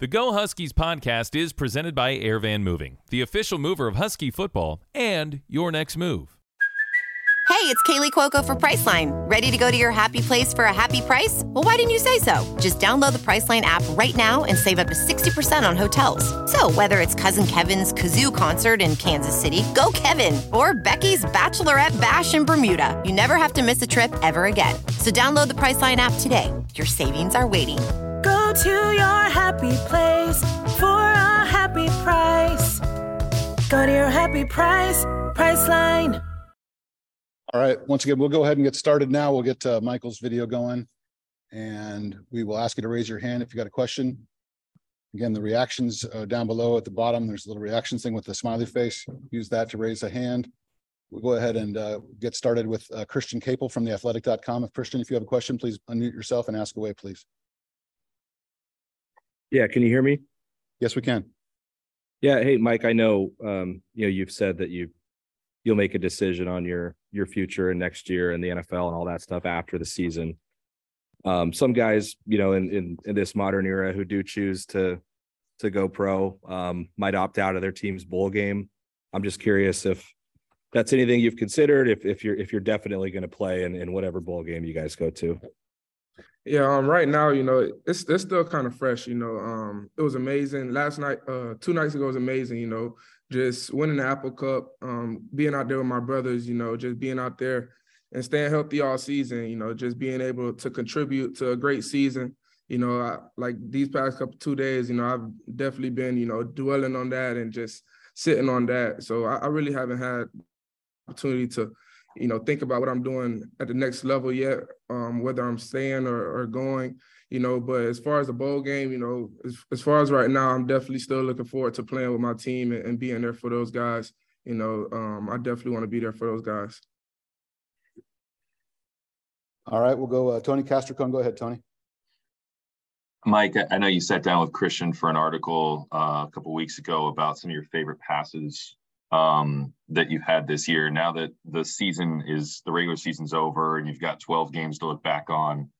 The Go Huskies podcast is presented by Airvan Moving, the official mover of Husky football and your next move. Hey, it's Kaley Cuoco for Priceline. Ready to go to your happy place for a happy price? Well, why didn't you say so? Just download the Priceline app right now and save up to 60% on hotels. So, whether it's Cousin Kevin's Kazoo concert in Kansas City, go Kevin, or Becky's Bachelorette Bash in Bermuda, you never have to miss a trip ever again. So, download the Priceline app today. Your savings are waiting Go to your happy place for a happy price. Go to your happy price, Priceline. All right. Once again, we'll go ahead and get started now. We'll get uh, Michael's video going. And we will ask you to raise your hand if you got a question. Again, the reactions uh, down below at the bottom, there's a little reactions thing with the smiley face. Use that to raise a hand. We'll go ahead and uh, get started with uh, Christian Caple from theathletic.com. If Christian, if you have a question, please unmute yourself and ask away, please. Yeah, can you hear me? Yes, we can. Yeah, hey Mike, I know um, you know you've said that you you'll make a decision on your your future and next year in the NFL and all that stuff after the season. Um, some guys, you know, in, in in this modern era who do choose to to go pro um, might opt out of their team's bowl game. I'm just curious if that's anything you've considered, if if you're if you're definitely going to play in, in whatever bowl game you guys go to. Yeah, um, right now, you know, it's it's still kind of fresh. You know, um, it was amazing last night. Uh, two nights ago was amazing. You know, just winning the Apple Cup, um, being out there with my brothers. You know, just being out there and staying healthy all season. You know, just being able to contribute to a great season. You know, I, like these past couple two days, you know, I've definitely been, you know, dwelling on that and just sitting on that. So I, I really haven't had opportunity to you know, think about what I'm doing at the next level yet, um, whether I'm staying or, or going, you know. But as far as the bowl game, you know, as, as far as right now, I'm definitely still looking forward to playing with my team and, and being there for those guys. You know, um, I definitely want to be there for those guys. All right, we'll go uh, Tony Castricone. Go ahead, Tony. Mike, I know you sat down with Christian for an article uh, a couple weeks ago about some of your favorite passes um, that you've had this year. Now that the season is the regular season's over and you've got 12 games to look back on,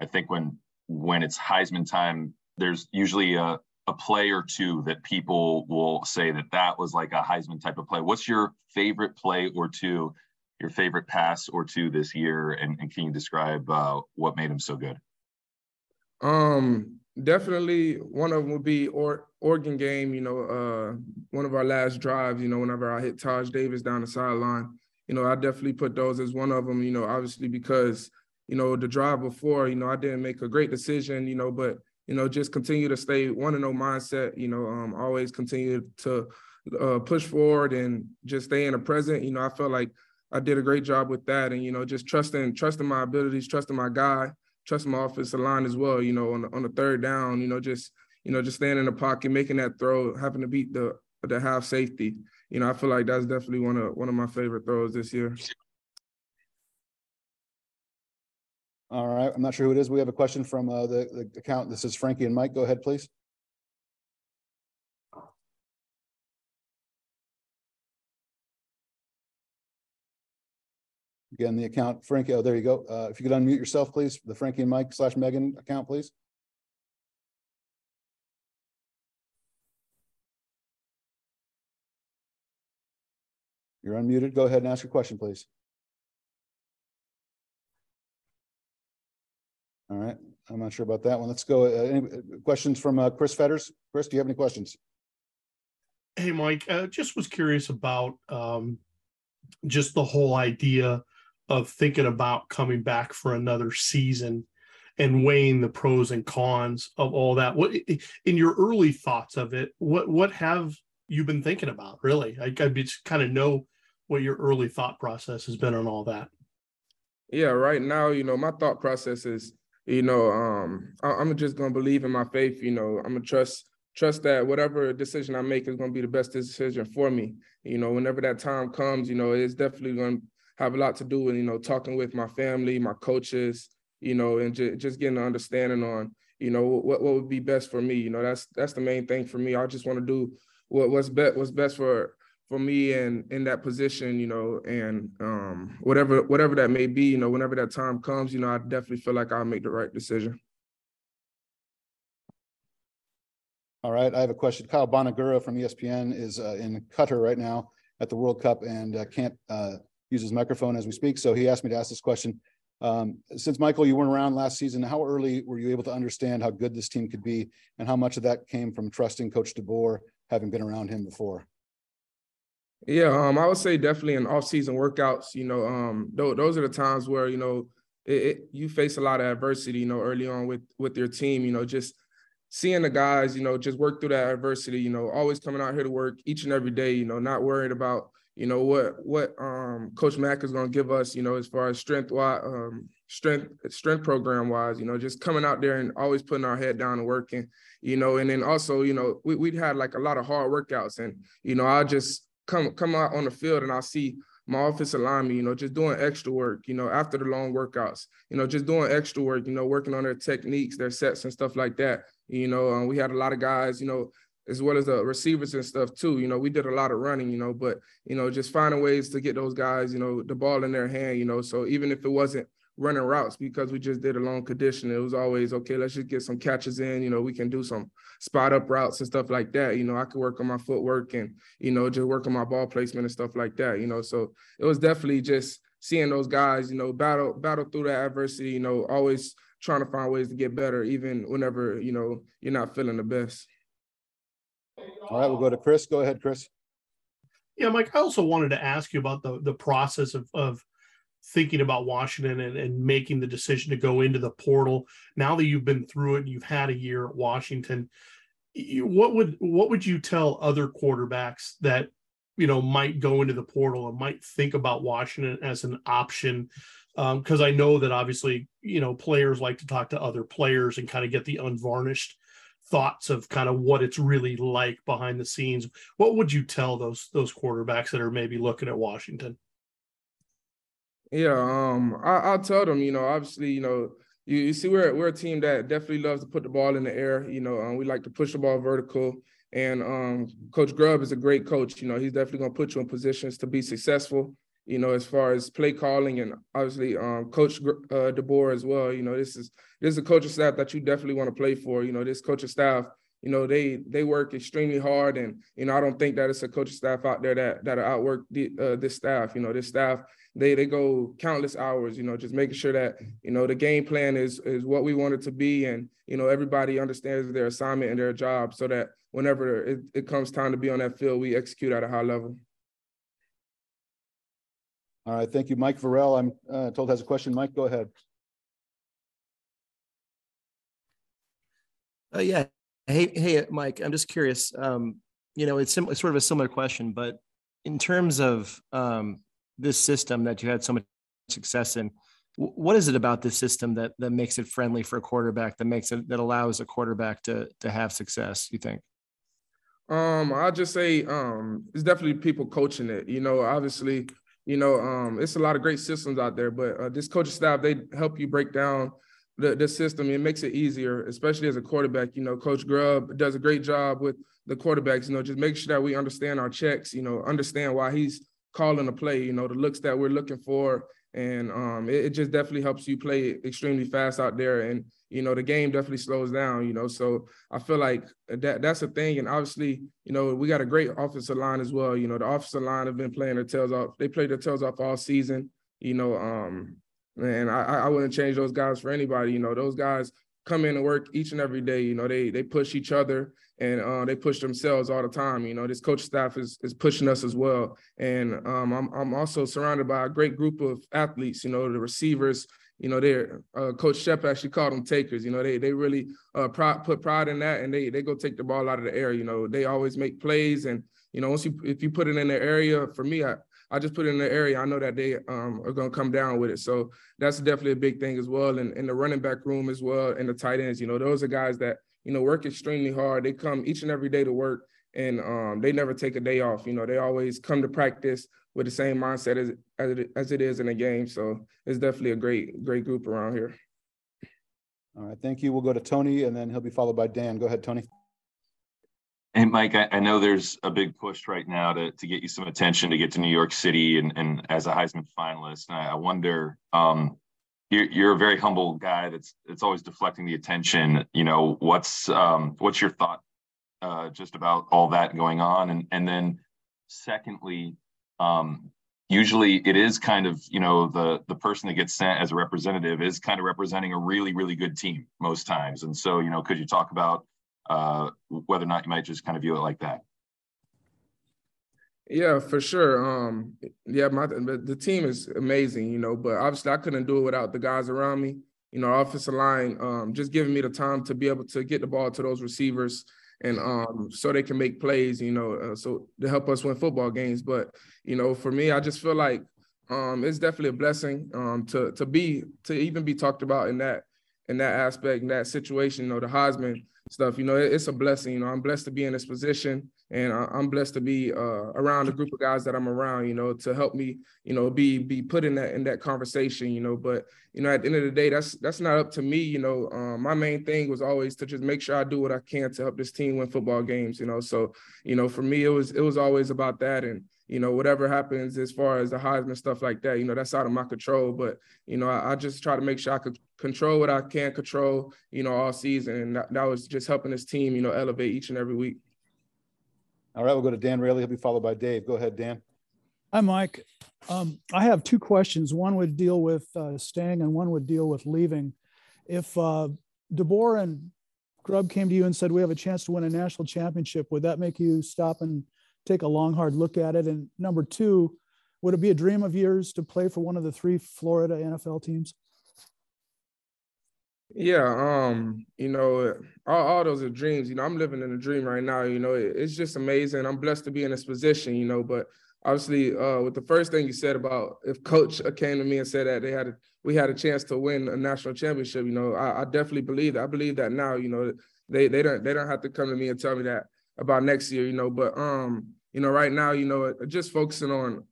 I think when when it's Heisman time, there's usually a, a play or two that people will say that that was like a Heisman type of play. What's your favorite play or two, your favorite pass or two this year, and, and can you describe uh, what made him so good? Um, definitely one of them would be or Oregon game, you know, uh, one of our last drives, you know, whenever I hit Taj Davis down the sideline, you know, I definitely put those as one of them, you know, obviously because, you know, the drive before, you know, I didn't make a great decision, you know, but, you know, just continue to stay one and no mindset, you know, um, always continue to uh, push forward and just stay in the present. You know, I felt like I did a great job with that and, you know, just trusting, trusting my abilities, trusting my guy, trusting my offensive line as well, you know, on the, on the third down, you know, just, you know, just staying in the pocket, making that throw, having to beat the the half safety. You know, I feel like that's definitely one of one of my favorite throws this year. All right. I'm not sure who it is. We have a question from uh, the, the account. This is Frankie and Mike. Go ahead, please. Again, the account, Frankie, oh, there you go. Uh, if you could unmute yourself, please, the Frankie and Mike slash Megan account, please. You're unmuted. Go ahead and ask your question, please. All right, I'm not sure about that one. Let's go. Uh, any uh, questions from uh, Chris Fetters? Chris, do you have any questions? Hey, Mike, uh, just was curious about um, just the whole idea of thinking about coming back for another season and weighing the pros and cons of all that. What in your early thoughts of it? What what have you been thinking about? Really, I, I just kind of know what your early thought process has been on all that. Yeah, right now, you know, my thought process is you know, um, I, am just gonna believe in my faith. You know, I'm gonna trust trust that whatever decision I make is gonna be the best decision for me. You know, whenever that time comes, you know, it's definitely gonna have a lot to do with you know talking with my family, my coaches, you know, and ju- just getting an understanding on you know what what would be best for me. You know, that's that's the main thing for me. I just want to do what what's best what's best for for me and in that position, you know, and um, whatever whatever that may be, you know, whenever that time comes, you know, I definitely feel like I'll make the right decision. All right, I have a question. Kyle Bonagura from ESPN is uh, in Qatar right now at the World Cup and uh, can't uh, use his microphone as we speak. So he asked me to ask this question. Um, since Michael, you weren't around last season, how early were you able to understand how good this team could be, and how much of that came from trusting Coach DeBoer, having been around him before? Yeah, um, I would say definitely in off-season workouts. You know, um, th- those are the times where you know it, it, you face a lot of adversity. You know, early on with with your team. You know, just seeing the guys. You know, just work through that adversity. You know, always coming out here to work each and every day. You know, not worried about you know what what um, Coach Mack is going to give us. You know, as far as strength um, strength strength program wise. You know, just coming out there and always putting our head down and working. You know, and then also you know we we had like a lot of hard workouts, and you know I just come come out on the field and I see my offensive lineman, you know, just doing extra work, you know, after the long workouts, you know, just doing extra work, you know, working on their techniques, their sets and stuff like that. You know, um, we had a lot of guys, you know, as well as the receivers and stuff too. You know, we did a lot of running, you know, but you know, just finding ways to get those guys, you know, the ball in their hand, you know. So even if it wasn't running routes because we just did a long condition. It was always okay. Let's just get some catches in. You know, we can do some spot up routes and stuff like that. You know, I could work on my footwork and you know just work on my ball placement and stuff like that. You know, so it was definitely just seeing those guys. You know, battle battle through that adversity. You know, always trying to find ways to get better, even whenever you know you're not feeling the best. All right, we'll go to Chris. Go ahead, Chris. Yeah, Mike. I also wanted to ask you about the the process of of thinking about Washington and, and making the decision to go into the portal. Now that you've been through it and you've had a year at Washington, what would what would you tell other quarterbacks that you know might go into the portal and might think about Washington as an option? Because um, I know that obviously you know players like to talk to other players and kind of get the unvarnished thoughts of kind of what it's really like behind the scenes. What would you tell those those quarterbacks that are maybe looking at Washington? Yeah, um, I, will tell them. You know, obviously, you know, you, you, see, we're we're a team that definitely loves to put the ball in the air. You know, um, we like to push the ball vertical. And um, Coach Grubb is a great coach. You know, he's definitely going to put you in positions to be successful. You know, as far as play calling and obviously um, Coach uh, DeBoer as well. You know, this is this is a coaching staff that you definitely want to play for. You know, this coaching staff you know they they work extremely hard and you know i don't think that it's a coaching staff out there that that outwork the, uh, this staff you know this staff they they go countless hours, you know, just making sure that you know the game plan is is what we want it to be, and you know everybody understands their assignment and their job, so that whenever it, it comes time to be on that field, we execute at a high level. All right, thank you, Mike Vorel. I'm uh, told has a question. Mike, go ahead. Uh, yeah. Hey, hey, Mike. I'm just curious. Um, you know, it's, sim- it's sort of a similar question, but in terms of um, this system that you had so much success in what is it about this system that that makes it friendly for a quarterback that makes it that allows a quarterback to to have success you think um i'll just say um it's definitely people coaching it you know obviously you know um it's a lot of great systems out there but uh, this coaching staff they help you break down the, the system. It makes it easier especially as a quarterback. You know coach grubb does a great job with the quarterbacks you know just make sure that we understand our checks you know understand why he's calling a play, you know, the looks that we're looking for, and um, it, it, just definitely helps you play extremely fast out there. And you know, the game definitely slows down. You know, so I feel like that that's a thing. And obviously, you know, we got a great offensive line as well. You know, the offensive line have been playing their tails off. They played their tails off all season. You know, um, and I, I wouldn't change those guys for anybody. You know, those guys come in and work each and every day. You know, they they push each other and uh, they push themselves all the time. You know, this coach staff is is pushing us as well. And um, I'm I'm also surrounded by a great group of athletes. You know, the receivers. You know, they're uh, Coach Shep actually called them takers. You know, they they really uh, put pride in that, and they they go take the ball out of the air. You know, they always make plays, and you know, once you if you put it in their area, for me, I I just put it in the area. I know that they um, are going to come down with it. So that's definitely a big thing as well. And in the running back room as well, and the tight ends, you know, those are guys that, you know, work extremely hard. They come each and every day to work and um, they never take a day off. You know, they always come to practice with the same mindset as, as, it, as it is in a game. So it's definitely a great, great group around here. All right. Thank you. We'll go to Tony and then he'll be followed by Dan. Go ahead, Tony. Hey, Mike, I, I, know there's a big push right now to, to get you some attention to get to New York City and, and as a Heisman finalist. And I, I wonder, um, you're, you're a very humble guy that's that's always deflecting the attention. You know, what's um, what's your thought uh, just about all that going on? And and then secondly, um, usually it is kind of you know the the person that gets sent as a representative is kind of representing a really really good team most times. And so you know, could you talk about uh, whether or not you might just kind of view it like that. Yeah, for sure. Um, yeah, my the team is amazing, you know, but obviously I couldn't do it without the guys around me. You know, offensive line, um, just giving me the time to be able to get the ball to those receivers and um, so they can make plays, you know, uh, so to help us win football games. But you know, for me, I just feel like um, it's definitely a blessing um, to to be to even be talked about in that in that aspect, in that situation. You know, the Heisman stuff. You know, it's a blessing. You know, I'm blessed to be in this position, and I'm blessed to be uh, around a group of guys that I'm around. You know, to help me, you know, be be put in that in that conversation. You know, but you know, at the end of the day, that's that's not up to me. You know, um, my main thing was always to just make sure I do what I can to help this team win football games. You know, so you know, for me, it was it was always about that, and you know, whatever happens as far as the Heisman stuff like that, you know, that's out of my control. But, you know, I, I just try to make sure I could control what I can control, you know, all season. And that, that, was just helping this team, you know, elevate each and every week. All right, we'll go to Dan Raley. He'll be followed by Dave. Go ahead, Dan. Hi, Mike. Um, I have two questions. One would deal with uh, staying and one would deal with leaving. If uh, DeBoer and Grubb came to you and said, we have a chance to win a national championship, would that make you stop and – take a long, hard look at it? And number two, would it be a dream of yours to play for one of the three Florida NFL teams? Yeah, um, you know, all, all those are dreams. You know, I'm living in a dream right now. You know, it, it's just amazing. I'm blessed to be in this position. You know, but obviously, uh, with the first thing you said about if Coach came to me and said that they had a, we had a chance to win a national championship, you know, I, I definitely believe that. I believe that now. You know, they they don't they don't have to come to me and tell me that about next year. You know, but um, you know, right now, you know, just focusing on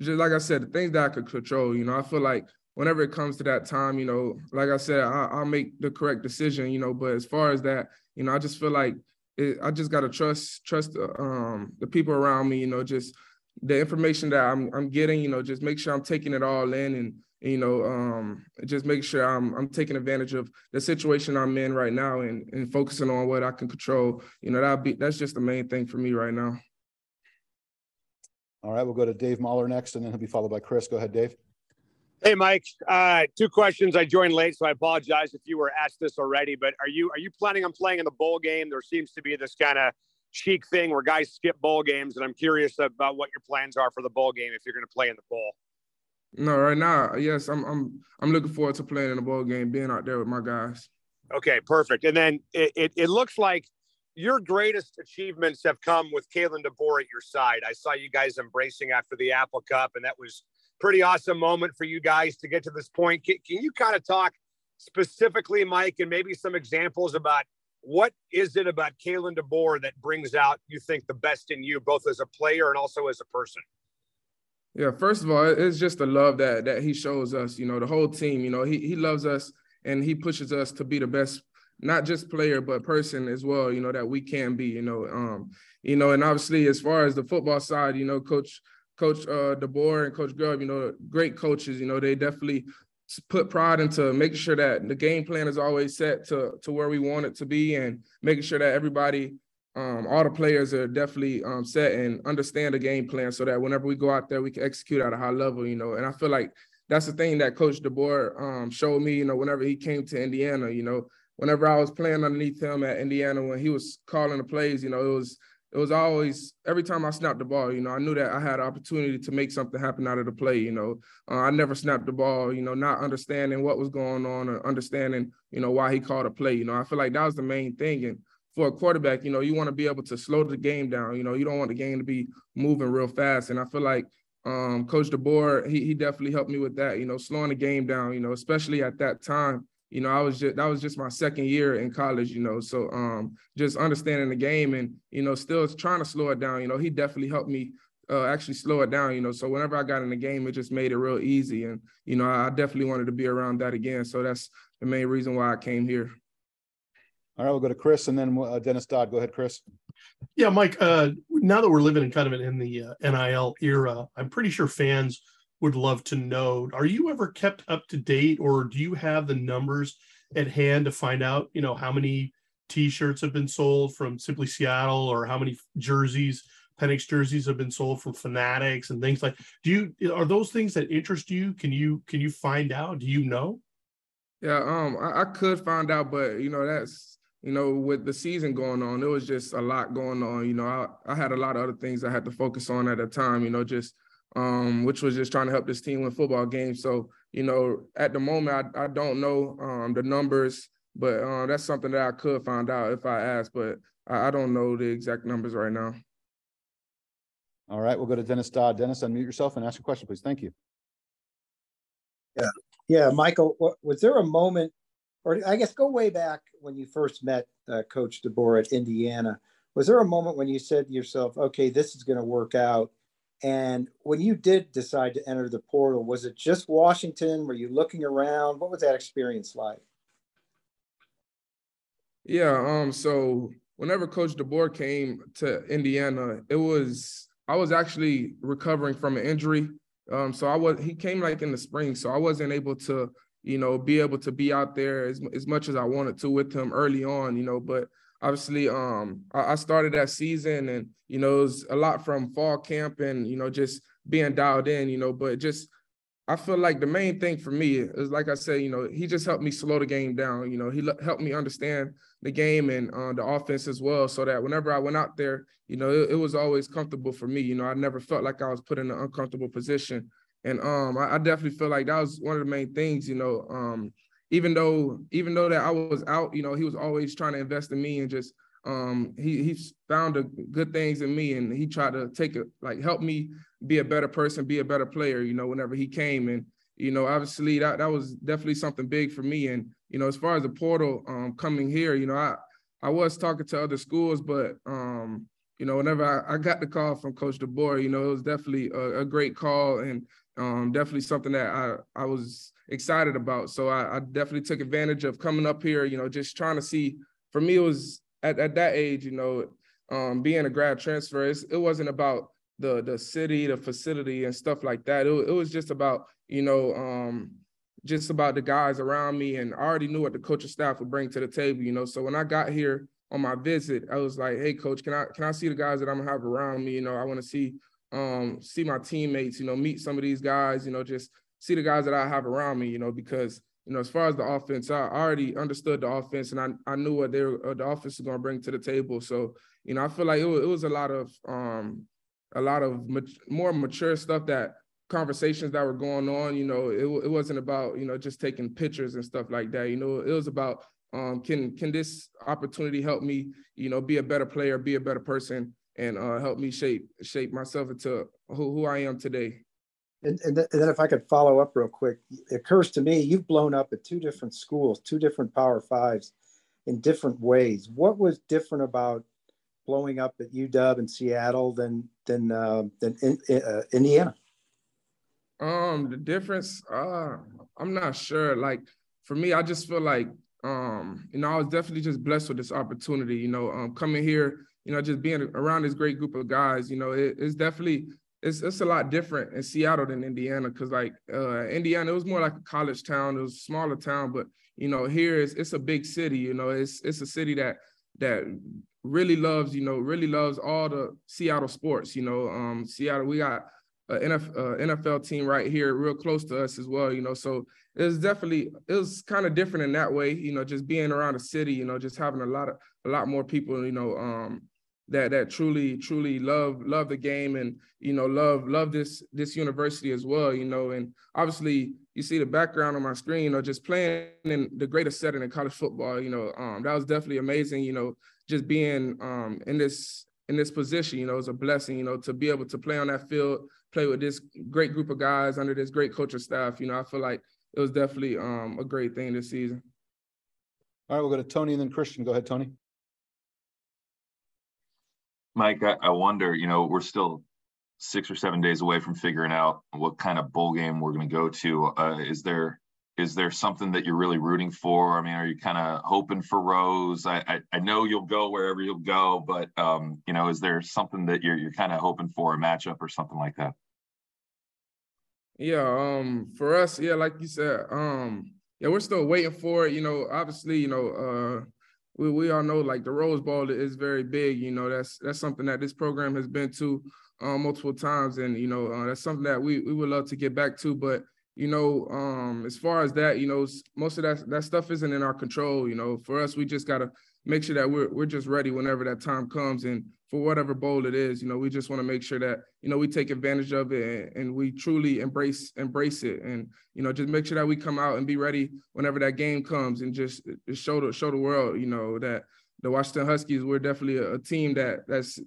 just like I said, the things that I could control. You know, I feel like whenever it comes to that time, you know, like I said, I, will make the correct decision. You know, but as far as that, you know, I just feel like it, I just gotta trust trust um, the people around me. You know, just the information that I'm I'm getting. You know, just make sure I'm taking it all in and you know, um, just make sure I'm I'm taking advantage of the situation I'm in right now and and focusing on what I can control. You know, that be that's just the main thing for me right now. All right, we'll go to Dave Mahler next, and then he'll be followed by Chris. Go ahead, Dave. Hey, Mike. Uh, two questions. I joined late, so I apologize if you were asked this already. But are you are you planning on playing in the bowl game? There seems to be this kind of chic thing where guys skip bowl games, and I'm curious about what your plans are for the bowl game if you're going to play in the bowl. No, right now, yes, I'm I'm I'm looking forward to playing in the bowl game, being out there with my guys. Okay, perfect. And then it, it, it looks like your greatest achievements have come with Kalen DeBoer at your side. I saw you guys embracing after the Apple Cup, and that was pretty awesome moment for you guys to get to this point. Can, can you kind of talk specifically, Mike, and maybe some examples about what is it about Kalen DeBoer that brings out you think the best in you, both as a player and also as a person? Yeah, first of all, it's just the love that that he shows us. You know, the whole team. You know, he he loves us and he pushes us to be the best not just player but person as well you know that we can be you know um you know and obviously as far as the football side you know coach Coach uh, DeBoer and Coach Grubb, you know, great coaches. You know, they definitely put pride into making sure that the game plan is always set to to where we want it to be, and making sure that everybody, um, all the players are definitely um, set and understand the game plan, so that whenever we go out there, we can execute at a high level. You know, and I feel like that's the thing that Coach DeBoer um, showed me. You know, whenever he came to Indiana, you know, whenever I was playing underneath him at Indiana, when he was calling the plays, you know, it was it was always every time I snapped the ball, you know, I knew that I had an opportunity to make something happen out of the play. You know, uh, I never snapped the ball, you know, not understanding what was going on or understanding, you know, why he called a play. You know, I feel like that was the main thing. And for a quarterback, you know, you want to be able to slow the game down. You know, you don't want the game to be moving real fast. And I feel like um, Coach DeBoer, he he definitely helped me with that. You know, slowing the game down. You know, especially at that time you know, I was just that was just my second year in college, you know. So um just understanding the game and, you know, still trying to slow it down. You know, he definitely helped me uh, actually slow it down, you know. So whenever I got in the game, it just made it real easy. And, you know, I definitely wanted to be around that again. So that's the main reason why I came here. All right, we'll go to Chris and then uh, Dennis Dodd. Go ahead, Chris. Yeah, Mike. Uh, now that we're living in kind of in the uh, NIL era, I'm pretty sure fans would love to know are you ever kept up to date or do you have the numbers at hand to find out you know how many t-shirts have been sold from simply seattle or how many jerseys penix jerseys have been sold from fanatics and things like do you are those things that interest you? Can you can you find out? Do you know? Yeah um i, I could find out but you know that's you know with the season going on it was just a lot going on you know i, I had a lot of other things i had to focus on at the time you know just um, which was just trying to help this team win football games. So, you know, at the moment, I, I don't know um, the numbers, but uh, that's something that I could find out if I asked, but I, I, don't know the exact numbers right now. All right, we'll go to Dennis Dodd. Dennis, unmute yourself and ask your question, please. Thank you. Yeah, yeah, Michael, was there a moment, or I guess go way back when you first met uh, Coach DeBoer at Indiana? Was there a moment when you said to yourself, okay, this is going to work out? And when you did decide to enter the portal, was it just Washington? Were you looking around? What was that experience like? Yeah, um, so whenever Coach DeBoer came to Indiana, it was I was actually recovering from an injury. Um, so I was he came like in the spring, so I wasn't able to, you know, be able to be out there as, as much as I wanted to with him early on, you know, but obviously um I, started that season and you know it was a lot from fall camp and you know just being dialed in you know but just I feel like the main thing for me is like I said you know he just helped me slow the game down you know he helped me understand the game and uh, the offense as well so that whenever I went out there you know it, it, was always comfortable for me you know I never felt like I was put in an uncomfortable position. And um I, I definitely feel like that was one of the main things you know um even though even though that I was out, you know, he was always trying to invest in me and just um he he found a, good things in me and he tried to take it like help me be a better person, be a better player, you know, whenever he came. And you know, obviously that that was definitely something big for me. And you know, as far as the portal um coming here, you know, I I was talking to other schools, but um you know, whenever I, I got the call from Coach DeBoer, you know, it was definitely a, a great call. And um, definitely something that I, I was excited about. So I, I, definitely took advantage of coming up here, you know, just trying to see, for me, it was at, at that age, you know, um, being a grad transfer, it wasn't about the, the city, the facility and stuff like that. It, it was just about, you know, um, just about the guys around me and I already knew what the coaching staff would bring to the table, you know. So when I got here on my visit, I was like, hey coach, can I can I see the guys that I'm gonna have around me? You know, I want to see um, see my teammates, you know, meet some of these guys, you know, just see the guys that I have around me, you know, because you know, as far as the offense, I already understood the offense and I, I knew what they were, uh, the offense was going to bring to the table. So, you know, I feel like it was, it was a lot of, um, a lot of mat- more mature stuff that conversations that were going on, you know, it, it wasn't about, you know, just taking pictures and stuff like that. You know, it was about, um, can, can this opportunity help me, you know, be a better player, be a better person, and uh, help me shape shape myself into who, who I am today. And, and, th- and, then if I could follow up real quick, it occurs to me you've blown up at two different schools, two different Power Fives, in different ways. What was different about blowing up at UW and Seattle than than uh, than in, uh, Indiana? Um, the difference, uh, I'm not sure. Like for me, I just feel like um, you know, I was definitely just blessed with this opportunity. You know, um, coming here you know, just being around this great group of guys, you know, it, it's definitely it's it's a lot different in Seattle than Indiana because like uh, Indiana, it was more like a college town. It was a smaller town, but you know here it's it's a big city. You know, it's it's a city that that really loves you know really loves all the Seattle sports. You know, um, Seattle we got an NFL, team right here, real close to us as well. You know, so it was definitely it was kind of different in that way. You know, just being around the city. You know, just having a lot of a lot more people. You know, um, that that truly truly love love the game and you know love love this this university as well you know and obviously you see the background on my screen you know just playing in the greatest setting in college football you know um, that was definitely amazing you know just being um, in this in this position you know it's a blessing you know to be able to play on that field play with this great group of guys under this great coaching staff you know i feel like it was definitely um, a great thing this season. All right we'll go to tony and then christian. Go ahead tony Mike, I, I wonder, you know, we're still six or seven days away from figuring out what kind of bowl game we're going to go to. Uh, is there is there something that you're really rooting for? I mean, are you kind of hoping for Rose? I, I, I know you'll go wherever you'll go, but um, you know, is there something that you're you're kind of hoping for a matchup or something like that? Yeah, um, for us, yeah, like you said, um, yeah, we're still waiting for it. You know, obviously, you know, uh, we, we all know like the Rose Bowl is very big. You know, that's that's something that this program has been to uh, multiple times, and you know uh, that's something that we we would love to get back to. But you know, um, as far as that, you know, most of that that stuff isn't in our control. You know, for us, we just gotta make sure that we're we're just ready whenever that time comes, and for whatever bowl it is, you know, we just want to make sure that you know we take advantage of it and, and, we truly embrace embrace it, and you know, just make sure that we come out and be ready whenever that game comes, and just, just show the show the world, you know, that the Washington Huskies we're definitely a, a team that that's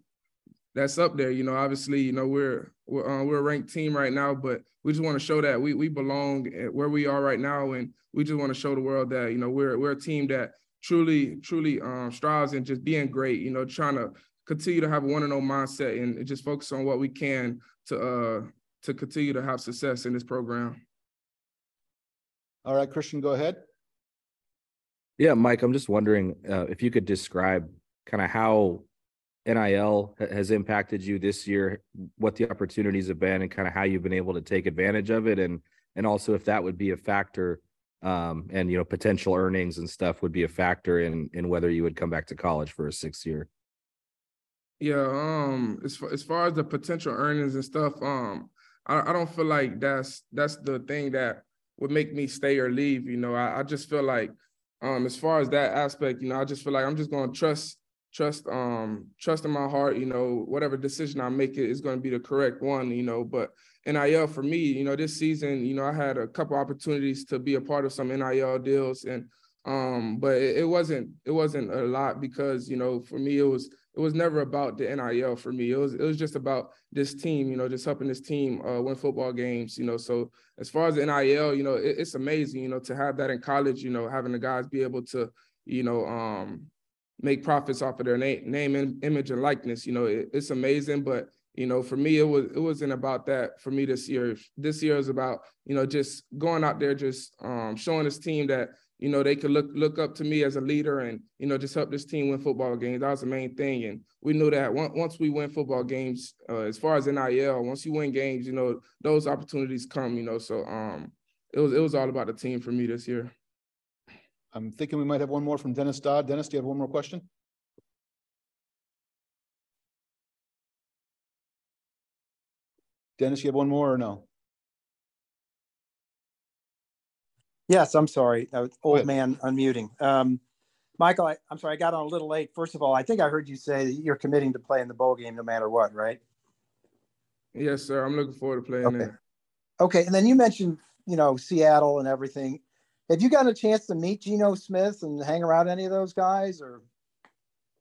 that's up there. You know, obviously, you know, we're we're uh, we're a ranked team right now, but we just want to show that we we belong where we are right now, and we just want to show the world that you know we're we're a team that truly truly um, strives and just being great. You know, trying to continue to have a one and zero mindset and just focus on what we can to uh to continue to have success in this program. All right, Christian, go ahead. Yeah, Mike, I'm just wondering uh, if you could describe kind of how NIL has impacted you this year, what the opportunities have been, and kind of how you've been able to take advantage of it, and and also if that would be a factor, um, and you know potential earnings and stuff would be a factor in in whether you would come back to college for a sixth year. Yeah, um, as far, as far as the potential earnings and stuff, um, I, I don't feel like that's that's the thing that would make me stay or leave. You know, I, I just feel like, um, as far as that aspect, you know, I just feel like I'm just gonna trust trust um trust in my heart you know whatever decision i make it is going to be the correct one you know but nil for me you know this season you know i had a couple opportunities to be a part of some nil deals and um but it, wasn't it wasn't a lot because you know for me it was it was never about the NIL for me. It was it was just about this team, you know, just helping this team uh, win football games, you know. So as far as the NIL, you know, it, it's amazing, you know, to have that in college, you know, having the guys be able to, you know, um, make profits off of their name, name and image and likeness. You know, it, it's amazing. But you know, for me, it was it wasn't about that. For me this year, this year is about you know just going out there, just um, showing this team that you know they could look look up to me as a leader and you know just help this team win football games. That was the main thing, and we knew that once we win football games, uh, as far as NIL, once you win games, you know those opportunities come. You know, so um, it was it was all about the team for me this year. I'm thinking we might have one more from Dennis Dodd. Dennis, do you have one more question? Dennis, you have one more or no? Yes, I'm sorry. old man unmuting. Um, Michael, I, am sorry, I got on a little late. First of all, I think I heard you say that you're committing to play in the bowl game no matter what, right? Yes, sir. I'm looking forward to playing okay. there. Okay, and then you mentioned, you know, Seattle and everything. Have you gotten a chance to meet Geno Smith and hang around any of those guys, or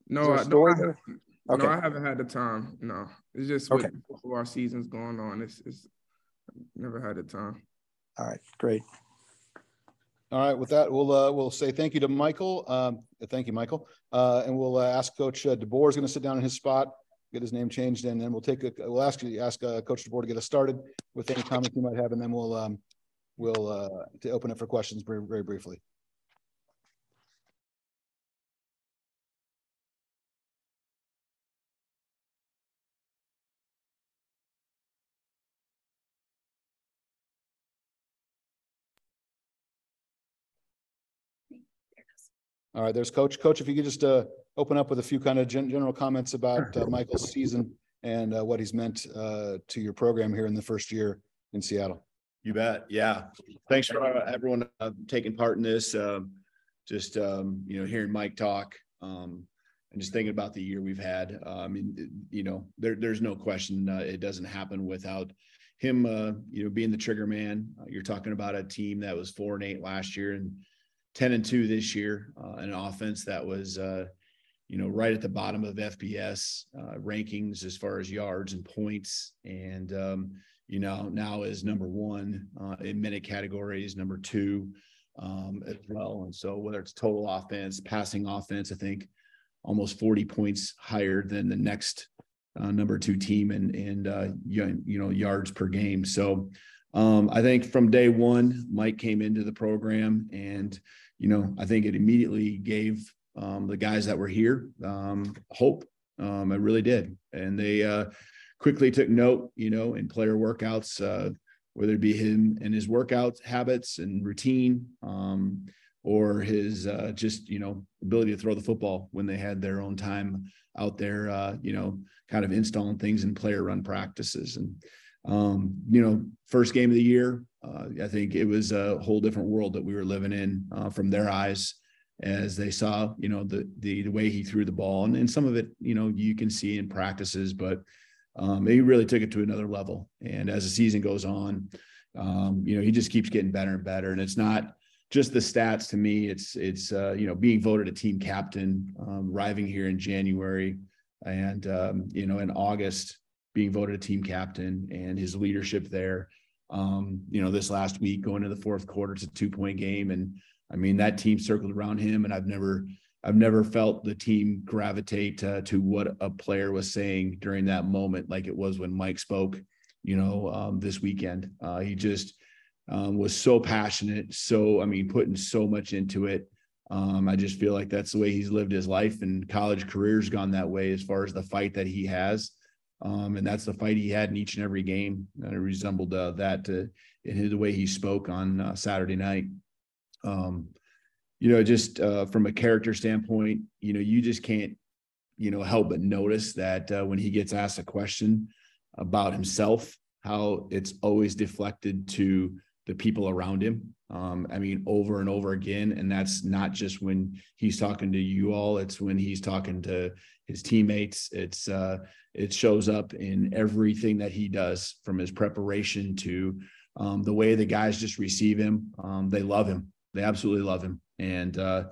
no? I, no, I, have, okay. no, I haven't had the time. No, it's just okay. before our season's going on. It's, it's never had the time. All right, great. All right, with that, we'll uh, we'll say thank you to Michael. Um, thank you, Michael, uh, and we'll uh, ask Coach uh, DeBoer is going to sit down in his spot, get his name changed, and then we'll take a, we'll ask you ask uh, Coach DeBoer to get us started with any comments you might have, and then we'll um, we'll uh, to open it for questions very, very briefly. All right, there's Coach. Coach, if you could just uh, open up with a few kind of gen general comments about uh, Michael's season and uh, what he's meant uh, to your program here in the first year in Seattle. You bet. Yeah. Thanks for uh, everyone uh, taking part in this. Um, just um, you know, hearing Mike talk um, and just thinking about the year we've had. Uh, I mean, you know, there, there's no question uh, it doesn't happen without him. Uh, you know, being the trigger man. Uh, you're talking about a team that was four and eight last year and ten and two this year. An offense that was. You know, right at the bottom of FBS rankings as far as yards and points, and um, you know, now is number one uh, in many categories, number two um, as well. And so whether it's total offense, passing offense, I think almost 40 points higher than the next uh, number two team and and uh, you, you know yards per game. So um, I think from day one, Mike came into the program, and you know I think it immediately gave um, the guys that were here um, hope. Um, I really did, and they uh, quickly took note, you know, in player workouts, uh, whether it be him and his workout habits and routine, um, or his uh, just you know ability to throw the football when they had their own time out there, uh, you know, kind of installing things in player run practices. And um, you know, first game of the year, uh, I think it was a whole different world that we were living in uh, from their eyes as they saw, you know, the the the way he threw the ball, and, and some of it, you know, you can see in practices, but um, he really took it to another level. And as the season goes on, um, you know, he just keeps getting better and better. And it's not just the stats to me. It's it's uh, you know being voted a team captain, um, arriving here in January, and um, you know in August being voted a team captain, and his leadership there. Um, you know, this last week going to the fourth quarter, it's a two point game, and I mean that team circled around him, and I've never I've never felt the team gravitate uh, to what a player was saying during that moment, like it was when Mike spoke, you know, um, this weekend. Uh, he just um, was so passionate, so I mean, putting so much into it. Um, I just feel like that's the way he's lived his life, and college career's gone that way as far as the fight that he has, um, and that's the fight he had in each and every game. And it resembled uh, that to, in the way he spoke on uh, Saturday night. Um, you know, just uh, from a character standpoint, you know, you just can't, you know, help but notice that uh, when he gets asked a question about himself, how it's always deflected to the people around him. Um, I mean, over and over again. And that's not just when he's talking to you all, it's when he's talking to his teammates. It's, uh, it shows up in everything that he does from his preparation to um, the way the guys just receive him. Um, they love him. They absolutely love him and uh,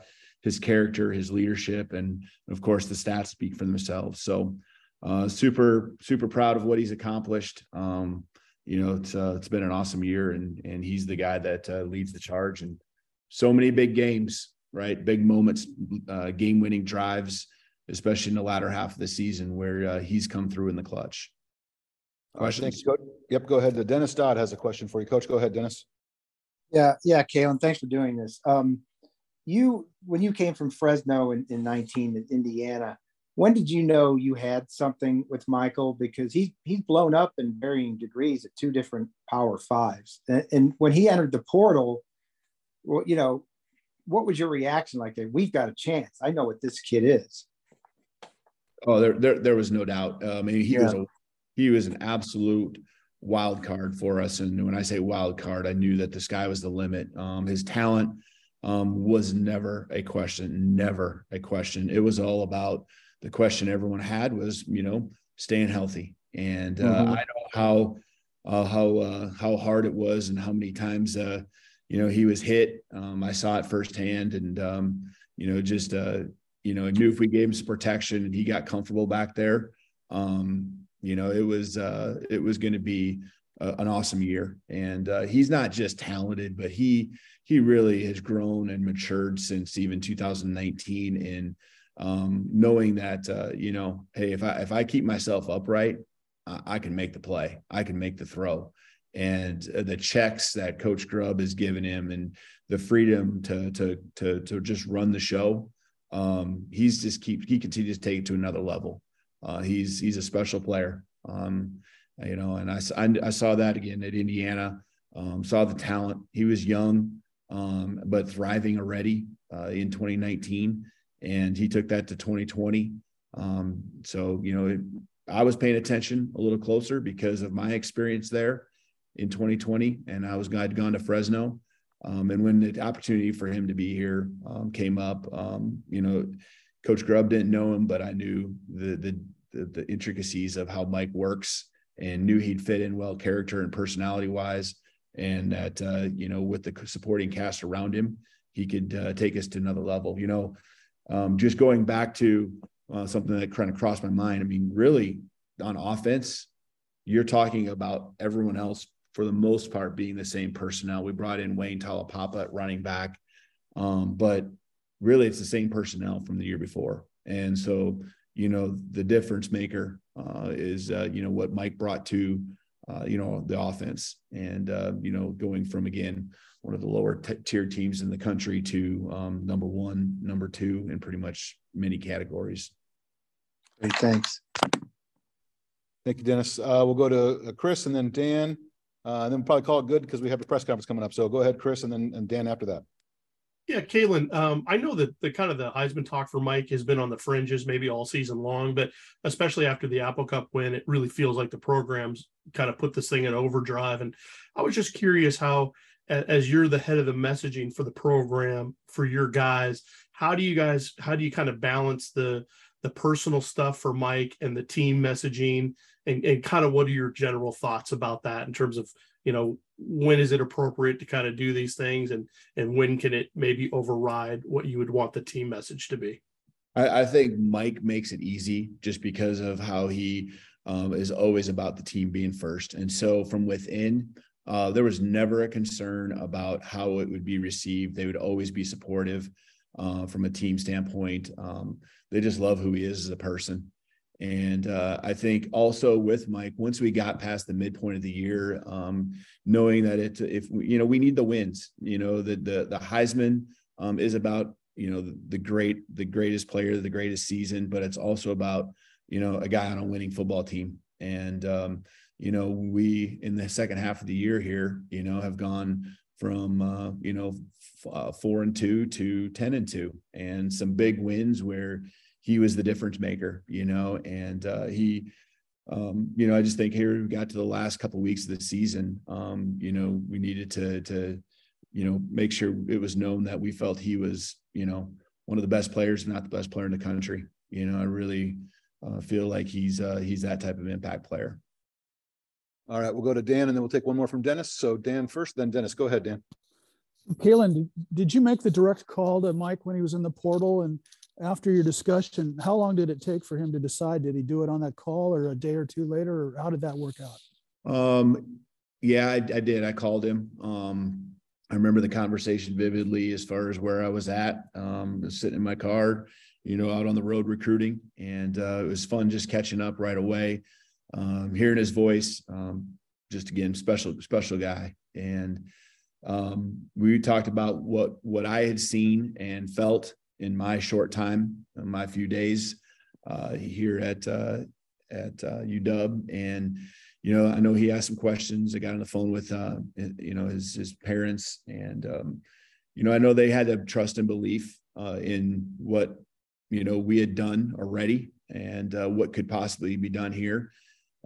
his character, his leadership, and of course the stats speak for themselves. So uh, super super proud of what he's accomplished. Um, you know, it's uh, it's been an awesome year, and and he's the guy that uh, leads the charge and so many big games, right? Big moments, uh, game winning drives, especially in the latter half of the season where uh, he's come through in the clutch. Questions? Thanks, Coach. Yep, go ahead. Dennis Dodd has a question for you, Coach. Go ahead, Dennis. Yeah, yeah, Kalen, thanks for doing this. Um, you when you came from Fresno in, in 19 in Indiana, when did you know you had something with Michael? Because he he's blown up in varying degrees at two different power fives. And, and when he entered the portal, well, you know, what was your reaction like that? We've got a chance. I know what this kid is. Oh, there there, there was no doubt. Uh, I mean, he yeah. was a, he was an absolute wild card for us. And when I say wild card, I knew that the sky was the limit. Um, his talent um, was never a question, never a question. It was all about the question everyone had was, you know, staying healthy. And uh, mm-hmm. I know how uh, how uh, how hard it was and how many times uh, you know he was hit. Um, I saw it firsthand, and um, you know, just uh, you know, I knew if we gave him some protection and he got comfortable back there, um, you know, it was uh, it was going to be an awesome year. And uh, he's not just talented, but he he really has grown and matured since even 2019 in um, knowing that uh, you know, hey, if I if I keep myself upright, I can make the play, I can make the throw. And uh, the checks that Coach Grubb has given him, and the freedom to to to to just run the show, um, he's just keep he continues to take it to another level. Uh, he's he's a special player. Um, you know, and I, I, I saw that again at Indiana. Um, saw the talent. He was young, um, but thriving already uh, in 2019. And he took that to 2020. Um, so, you know, it, I was paying attention a little closer because of my experience there in 2020. And I was, I'd gone to Fresno. Um, and when the opportunity for him to be here um, came up, um, you know, Coach Grubb didn't know him, but I knew the, the, the intricacies of how Mike works and knew he'd fit in well, character and personality wise, and that uh, you know with the supporting cast around him, he could uh, take us to another level. You know, um, just going back to uh, something that kind of crossed my mind. I mean, really on offense, you're talking about everyone else for the most part being the same personnel. We brought in Wayne Taulapapa at running back, um, but really it's the same personnel from the year before. And so, you know, the difference maker uh, is, uh, you know, what Mike brought to, uh, you know, the offense and, uh, you know, going from, again, one of the lower t- tier teams in the country to um, number one, number two, in pretty much many categories. Great, thanks. Thank you, Dennis. Uh, we'll go to uh, Chris and then Dan, uh, and then we'll probably call it good because we have a press conference coming up. So go ahead, Chris, and then and Dan after that. Yeah, Kalen, um, I know that the kind of the Heisman talk for Mike has been on the fringes maybe all season long, but especially after the Apple Cup win, it really feels like the programs kind of put this thing in overdrive. And I was just curious how, as you're the head of the messaging for the program for your guys, how do you guys how do you kind of balance the the personal stuff for Mike and the team messaging and, and kind of what are your general thoughts about that in terms of you know when is it appropriate to kind of do these things and and when can it maybe override what you would want the team message to be I, I think Mike makes it easy just because of how he um, is always about the team being first. And so from within, uh, there was never a concern about how it would be received. They would always be supportive uh, from a team standpoint. Um, they just love who he is as a person. And uh, I think also with Mike, once we got past the midpoint of the year, um, knowing that it, if you know, we need the wins. You know, the the the Heisman um, is about you know the, the great, the greatest player, the greatest season, but it's also about you know a guy on a winning football team. And um, you know, we in the second half of the year here, you know, have gone from uh, you know f- uh, four and two to ten and two, and some big wins where he was the difference maker, you know, and uh, he, um, you know, I just think here we got to the last couple of weeks of the season, um, you know, we needed to, to, you know, make sure it was known that we felt he was, you know, one of the best players, if not the best player in the country. You know, I really uh, feel like he's uh, he's that type of impact player. All right, we'll go to Dan and then we'll take one more from Dennis. So Dan first, then Dennis. Go ahead, Dan. Kalen, did you make the direct call to Mike when he was in the portal and after your discussion, how long did it take for him to decide? Did he do it on that call or a day or two later, or how did that work out? Um, yeah, I, I did. I called him. Um, I remember the conversation vividly as far as where I was at. Um, sitting in my car, you know, out on the road recruiting, and uh, it was fun just catching up right away, um, hearing his voice. Um, just again, special, special guy, and um, we talked about what what I had seen and felt in my short time, my few days uh, here at uh, at uh, UW, and you know, I know he asked some questions. I got on the phone with uh, you know his his parents, and um, you know, I know they had to trust and belief uh, in what you know we had done already and uh, what could possibly be done here.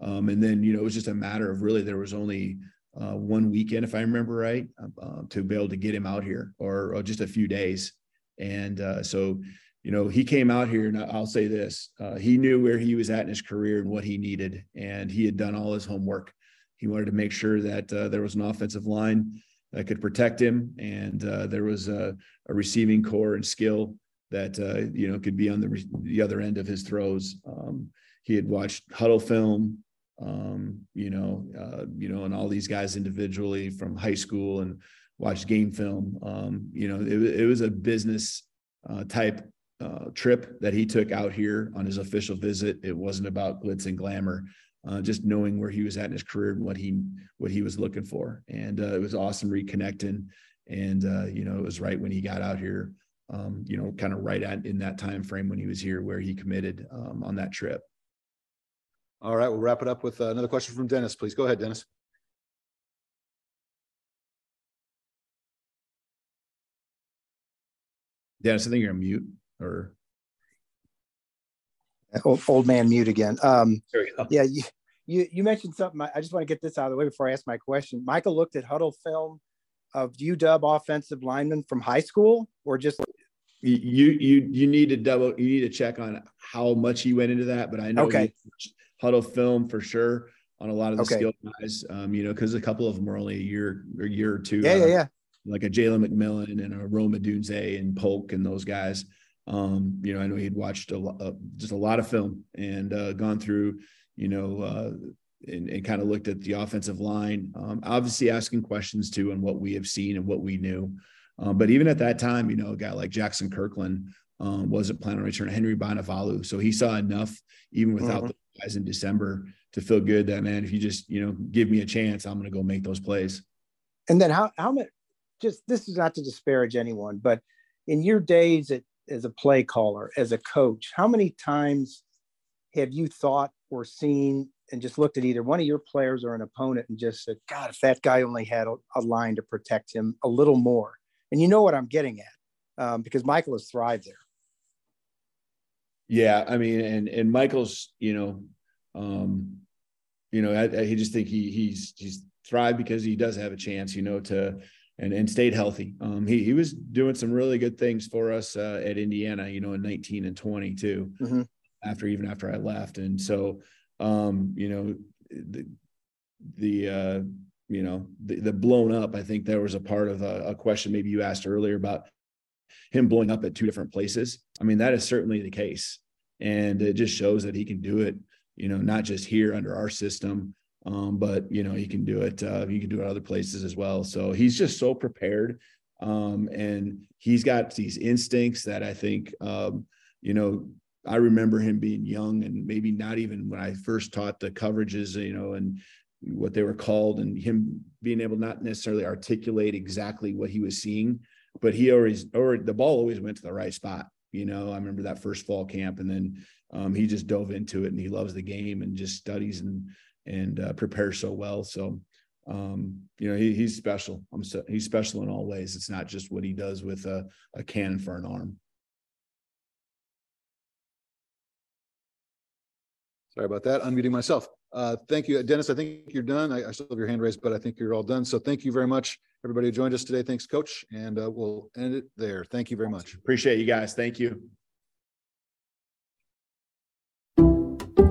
Um, and then you know it was just a matter of really there was only uh, one weekend, if I remember right, uh, to be able to get him out here, or, or just a few days. And uh, so, you know, he came out here, and I'll say this: uh, he knew where he was at in his career and what he needed, and he had done all his homework. He wanted to make sure that uh, there was an offensive line that could protect him, and uh, there was a, a, receiving corps and skill that uh, you know could be on the re- the other end of his throws. Um, he had watched Hudl film, um, you know, uh, you know, and all these guys individually from high school and watched game film. Um, you know, it, it was a business uh, type uh, trip that he took out here on his official visit. It wasn't about glitz and glamour, uh, just knowing where he was at in his career and what he what he was looking for. And uh, it was awesome reconnecting. And uh, you know, it was right when he got out here. Um, you know, kind of right at in that time frame when he was here, where he committed um, on that trip. All right, we'll wrap it up with uh, another question from Dennis. Please go ahead, Dennis. Dennis, I think you're on mute or old, old man mute again. Um, there we go. yeah, you, you you mentioned something. I just want to get this out of the way before I ask my question. Michael looked at Hudl film of UW offensive linemen from high school, or just you you you need to double you need to check on how much he went into that but i know Okay. Hudl film for sure on a lot of the Okay. skill guys um you know because a couple of them are only a year or a year or two Yeah, yeah, uh, yeah. Like a jalen mcmillan and a rome odunze and polk and those guys um you know i know he'd watched a lot just a lot of film and uh gone through you know uh and, and kind of looked at the offensive line um obviously asking questions too on what we have seen and what we knew um, but even at that time, you know, a guy like Jaxson Kirkland um, wasn't planning on returning. Henry Bainivalu, so he saw enough even without Mhm. the guys in December to feel good that man, if you just you know give me a chance, I'm going to go make those plays. and then how how much? Just this is not to disparage anyone, but in your days at, as a play caller, as a coach, how many times have you thought or seen and just looked at either one of your players or an opponent and just said, "God, if that guy only had a, a line to protect him a little more," and you know what I'm getting at, um, because Michael has thrived there. Yeah, I mean, and and Michael's, you know, um, you know, I, I just think he he's he's thrived because he does have a chance, you know, to and and stayed healthy. Um, he he was doing some really good things for us uh, at Indiana, you know, in 19 and 20 too. Mhm. After even after I left, and so, um, you know, the the uh, you know the, the blown up. I think there was a part of a, a question maybe you asked earlier about him blowing up at two different places. I mean, that is certainly the case. And it just shows that he can do it, you know, not just here under our system, um, but you know, he can do it, uh, he can do it other places as well. So he's just so prepared. Um, and he's got these instincts that I think um, you know, I remember him being young and maybe not even when I first taught the coverages, you know, and what they were called and him being able not necessarily articulate exactly what he was seeing, but he always or the ball always went to the right spot. You know, I remember that first fall camp, and then um, he just dove into it, and he loves the game and just studies and and uh, prepares so well. So, um, you know, he, he's special. I'm so, he's special in all ways. It's not just what he does with a, a cannon for an arm. Sorry about that. Unmuting myself. Uh, thank you, Dennis. I think you're done. I, I still have your hand raised, but I think you're all done. So thank you very much, everybody who joined us today. Thanks, Coach, and uh, we'll end it there. Thank you very much. Appreciate you guys. Thank you.